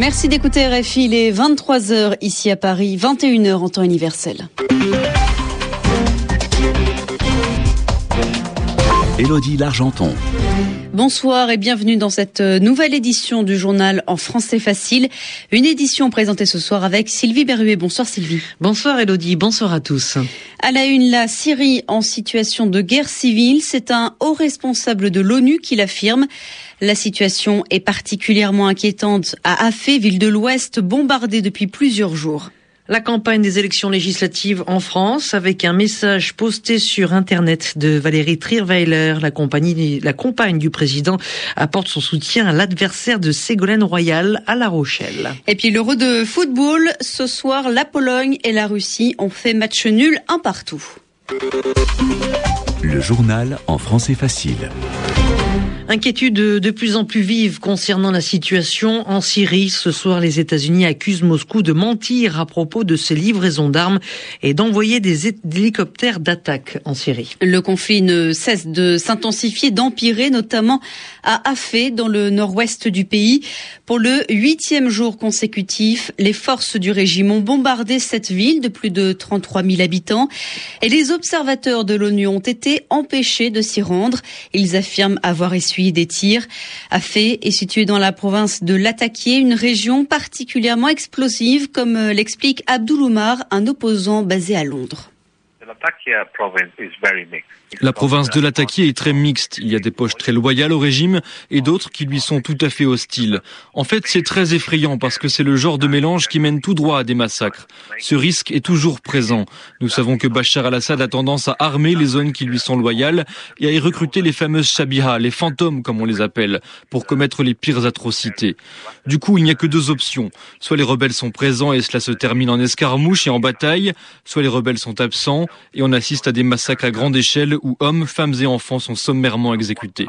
Merci d'écouter RFI. Il est 23h ici à Paris, 21h en temps universel. Élodie Largenton. Bonsoir et bienvenue dans cette nouvelle édition du journal en français facile. Une édition présentée ce soir avec Sylvie Berruet. Bonsoir Sylvie. Bonsoir Elodie, bonsoir à tous. À la une, la Syrie en situation de guerre civile. C'est un haut responsable de l'ONU qui l'affirme. La situation est particulièrement inquiétante à Afé, ville de l'Ouest, bombardée depuis plusieurs jours. La campagne des élections législatives en France avec un message posté sur Internet de Valérie Trierweiler, la, compagnie, la compagne du président, apporte son soutien à l'adversaire de Ségolène Royal à La Rochelle. Et puis l'Euro de football, ce soir, la Pologne et la Russie ont fait match nul un partout. Le journal en français facile. Inquiétude de plus en plus vive concernant la situation en Syrie. Ce soir, les États-Unis accusent Moscou de mentir à propos de ses livraisons d'armes et d'envoyer des hélicoptères d'attaque en Syrie. Le conflit ne cesse de s'intensifier, d'empirer, notamment à Afé, dans le nord-ouest du pays. Pour le huitième jour consécutif, les forces du régime ont bombardé cette ville de plus de 33 000 habitants et les observateurs de l'ONU ont été empêchés de s'y rendre. Ils affirment avoir essuyé des tirs. Afé est situé dans la province de Latakia, une région particulièrement explosive, comme l'explique Abdul Oumar, un opposant basé à Londres. La province de Latakia est très mixte. Il y a des poches très loyales au régime et d'autres qui lui sont tout à fait hostiles. En fait, c'est très effrayant parce que c'est le genre de mélange qui mène tout droit à des massacres. Ce risque est toujours présent. Nous savons que Bachar al-Assad a tendance à armer les zones qui lui sont loyales et à y recruter les fameuses Shabiha, les fantômes comme on les appelle, pour commettre les pires atrocités. Du coup, il n'y a que deux options. Soit les rebelles sont présents et cela se termine en escarmouche et en bataille, soit les rebelles sont absents et on assiste à des massacres à grande échelle où hommes, femmes et enfants sont sommairement exécutés.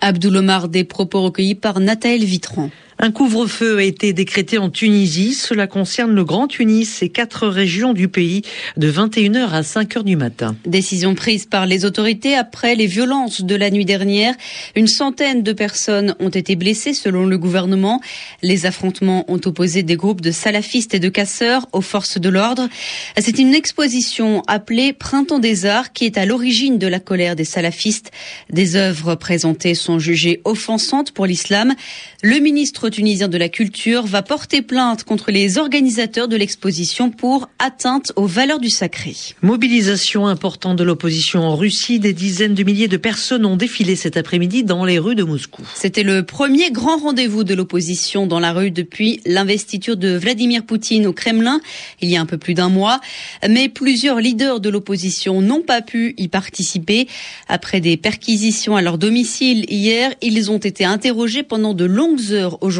Abdoul Omar, des propos recueillis par Nathalie Vitran. Un couvre-feu a été décrété en Tunisie. Cela concerne le Grand Tunis et quatre régions du pays de 21h à 5h du matin. Décision prise par les autorités après les violences de la nuit dernière. Une centaine de personnes ont été blessées selon le gouvernement. Les affrontements ont opposé des groupes de salafistes et de casseurs aux forces de l'ordre. C'est une exposition appelée Printemps des Arts qui est à l'origine de la colère des salafistes. Des œuvres présentées sont jugées offensantes pour l'islam. Le ministre tunisien de la Culture va porter plainte contre les organisateurs de l'exposition pour atteinte aux valeurs du sacré. Mobilisation importante de l'opposition en Russie. Des dizaines de milliers de personnes ont défilé cet après-midi dans les rues de Moscou. C'était le premier grand rendez-vous de l'opposition dans la rue depuis l'investiture de Vladimir Poutine au Kremlin il y a un peu plus d'un mois. Mais plusieurs leaders de l'opposition n'ont pas pu y participer. Après des perquisitions à leur domicile hier, ils ont été interrogés pendant de longues heures aujourd'hui.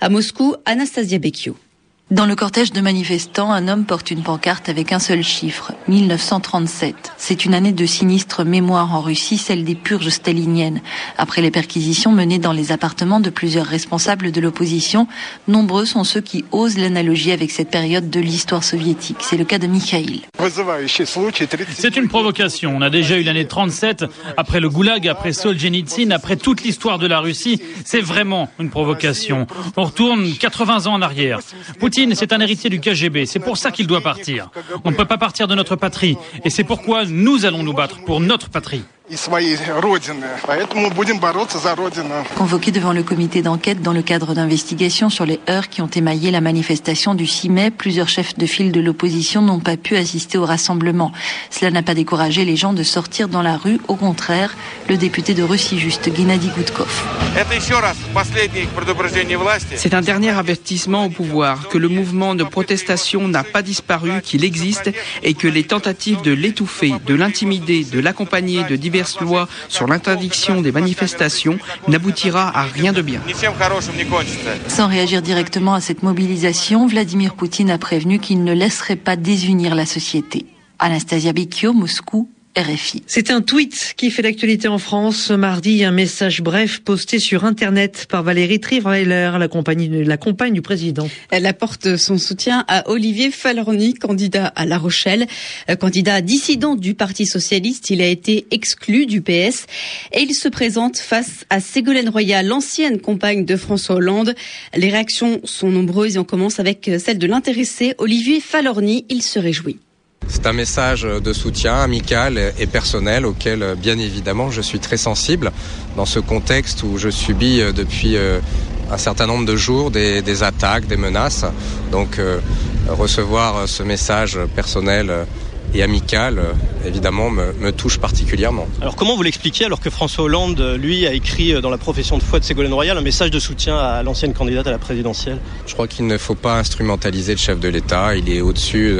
À Moscou, Anastasia Bekio. Dans le cortège de manifestants, un homme porte une pancarte avec un seul chiffre, 1937. C'est une année de sinistre mémoire en Russie, celle des purges staliniennes. Après les perquisitions menées dans les appartements de plusieurs responsables de l'opposition, nombreux sont ceux qui osent l'analogie avec cette période de l'histoire soviétique. C'est le cas de Mikhail. C'est une provocation. On a déjà eu l'année 37, après le goulag, après Solzhenitsyn, après toute l'histoire de la Russie. C'est vraiment une provocation. On retourne 80 ans en arrière. C'est un héritier du KGB. C'est pour ça qu'il doit partir. On ne peut pas partir de notre patrie. Et c'est pourquoi nous allons nous battre pour notre patrie. Convoqué devant le comité d'enquête dans le cadre d'investigations sur les heurts qui ont émaillé la manifestation du 6 mai, plusieurs chefs de file de l'opposition n'ont pas pu assister au rassemblement. Cela n'a pas découragé les gens de sortir dans la rue. Au contraire, le député de Russie juste, Gennady Goutkov. C'est un dernier avertissement au pouvoir que le mouvement de protestation n'a pas disparu, qu'il existe et que les tentatives de l'étouffer, de l'intimider, de l'accompagner de sur l'interdiction des manifestations n'aboutira à rien de bien. Sans réagir directement à cette mobilisation, Vladimir Poutine a prévenu qu'il ne laisserait pas désunir la société. Anastasia Bekio, Moscou, RFI. C'est un tweet qui fait l'actualité en France. Mardi, un message bref posté sur Internet par Valérie Trierweiler, la, la compagne du président. Elle apporte son soutien à Olivier Falorni, candidat à La Rochelle. Euh, candidat dissident du Parti Socialiste, il a été exclu du PS et il se présente face à Ségolène Royal, l'ancienne compagne de François Hollande. Les réactions sont nombreuses et on commence avec celle de l'intéressé Olivier Falorni. Il se réjouit. C'est un message de soutien amical et personnel auquel, bien évidemment, je suis très sensible dans ce contexte où je subis euh, depuis euh, un certain nombre de jours des, attaques, des menaces. Donc, euh, recevoir ce message personnel et amical, évidemment, me, touche particulièrement. Alors comment vous l'expliquez alors que François Hollande, lui, a écrit euh, dans la profession de foi de Ségolène Royal un message de soutien à l'ancienne candidate à la présidentielle? Je crois qu'il ne faut pas instrumentaliser le chef de l'État. Il est au-dessus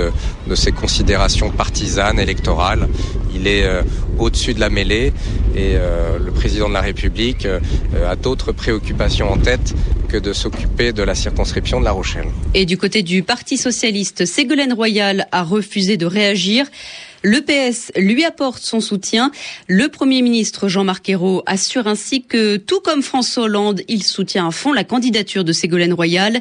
de, ses considérations partisanes, électorales. Il est euh, au-dessus de la mêlée et euh, le président de la République a d'autres préoccupations en tête que de s'occuper de la circonscription de La Rochelle. Et du côté du Parti socialiste, Ségolène Royal a refusé de réagir. Le PS lui apporte son soutien. Le Premier ministre Jean-Marc Ayrault assure ainsi que, tout comme François Hollande, il soutient à fond la candidature de Ségolène Royal.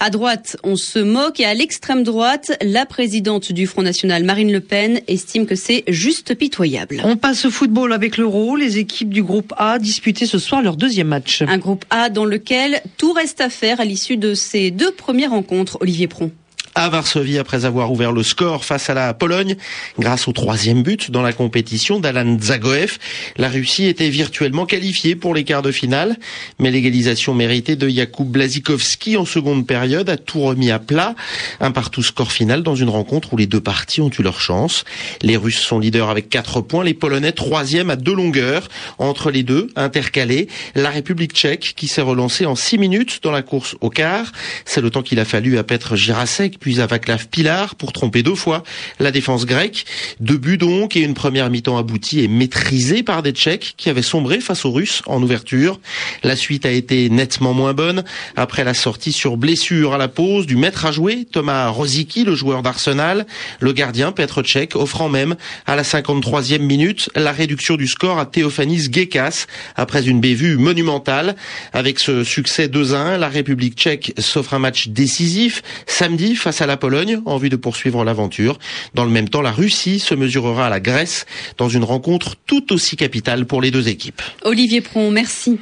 À droite, on se moque et à l'extrême droite, la présidente du Front National, Marine Le Pen, estime que c'est juste pitoyable. On passe au football avec l'Euro. Les équipes du groupe A disputaient ce soir leur deuxième match. Un groupe A dans lequel tout reste à faire à l'issue de ces deux premières rencontres, Olivier Pron à Varsovie après avoir ouvert le score face à la Pologne grâce au troisième but dans la compétition d'Alan Zagoev. La Russie était virtuellement qualifiée pour les quarts de finale, mais l'égalisation méritée de Jakub Blazikowski en seconde période a tout remis à plat. Un partout score final dans une rencontre où les deux parties ont eu leur chance. Les Russes sont leaders avec quatre points, les Polonais troisième à deux longueurs. Entre les deux, intercalés, la République tchèque qui s'est relancée en six minutes dans la course au quart. C'est le temps qu'il a fallu à Petr Girasek puis à Vaclav Pilar pour tromper deux fois la défense grecque. Deux buts donc et une première mi-temps aboutie et maîtrisée par des Tchèques qui avaient sombré face aux Russes en ouverture. La suite a été nettement moins bonne après la sortie sur blessure à la pause du maître à jouer Thomas Rosicky, le joueur d'Arsenal, le gardien Petr Tchèque offrant même à la 53e minute la réduction du score à Théophanis Gekas après une bévue monumentale. Avec ce succès 2-1, la République tchèque s'offre un match décisif samedi face à la Pologne en vue de poursuivre l'aventure. Dans le même temps, la Russie se mesurera à la Grèce dans une rencontre tout aussi capitale pour les deux équipes. Olivier Pron, merci.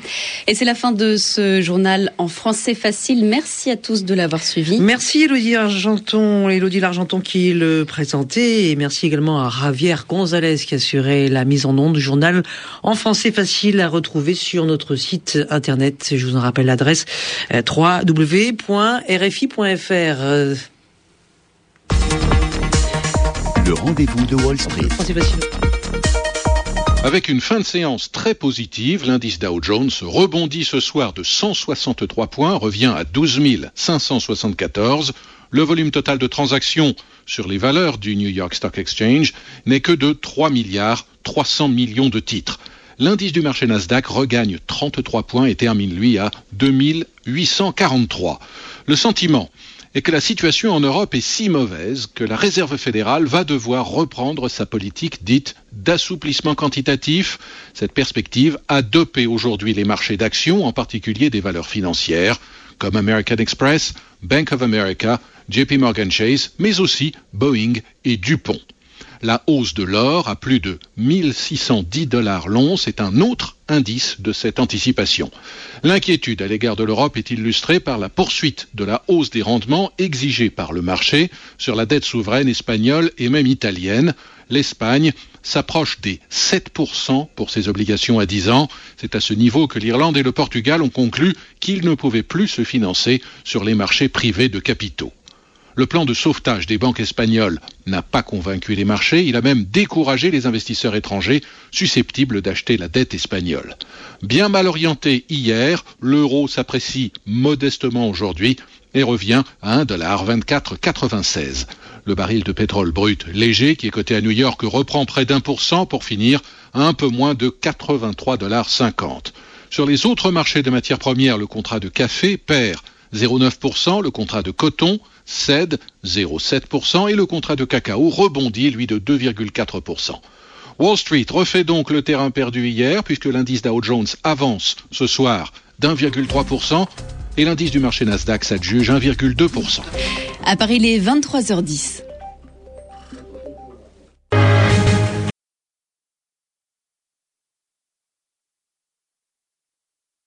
Et c'est la fin de ce journal en français facile. Merci à tous de l'avoir suivi. Merci Elodie Argenton, Elodie Largenton qui le présentait et merci également à Javier Gonzalez qui assurait la mise en onde du journal en français facile à retrouver sur notre site internet. Je vous en rappelle l'adresse euh, www.rfi.fr. Le rendez-vous de Wall Street. Avec une fin de séance très positive, l'indice Dow Jones rebondit ce soir de 163 points, revient à 12 574. Le volume total de transactions sur les valeurs du New York Stock Exchange n'est que de 3 milliards 300 millions de titres. L'indice du marché Nasdaq regagne 33 points et termine lui à 2843. Le sentiment et que la situation en Europe est si mauvaise que la Réserve fédérale va devoir reprendre sa politique dite d'assouplissement quantitatif. Cette perspective a dopé aujourd'hui les marchés d'actions, en particulier des valeurs financières, comme American Express, Bank of America, JP Morgan Chase, mais aussi Boeing et Dupont. La hausse de l'or à plus de 1610 dollars l'once est un autre indice de cette anticipation. L'inquiétude à l'égard de l'Europe est illustrée par la poursuite de la hausse des rendements exigés par le marché sur la dette souveraine espagnole et même italienne. L'Espagne s'approche des 7% pour ses obligations à 10 ans. C'est à ce niveau que l'Irlande et le Portugal ont conclu qu'ils ne pouvaient plus se financer sur les marchés privés de capitaux. Le plan de sauvetage des banques espagnoles n'a pas convaincu les marchés, il a même découragé les investisseurs étrangers susceptibles d'acheter la dette espagnole. Bien mal orienté hier, l'euro s'apprécie modestement aujourd'hui et revient à 1,2496. Le baril de pétrole brut léger qui est coté à New York reprend près d'un pour cent pour finir à un peu moins de 83,50 Sur les autres marchés de matières premières, le contrat de café perd 0,9%, le contrat de coton cède 0,7% et le contrat de cacao rebondit, lui, de 2,4%. Wall Street refait donc le terrain perdu hier puisque l'indice Dow Jones avance ce soir d'1,3% et l'indice du marché Nasdaq s'adjuge 1,2%. À Paris, les 23h10.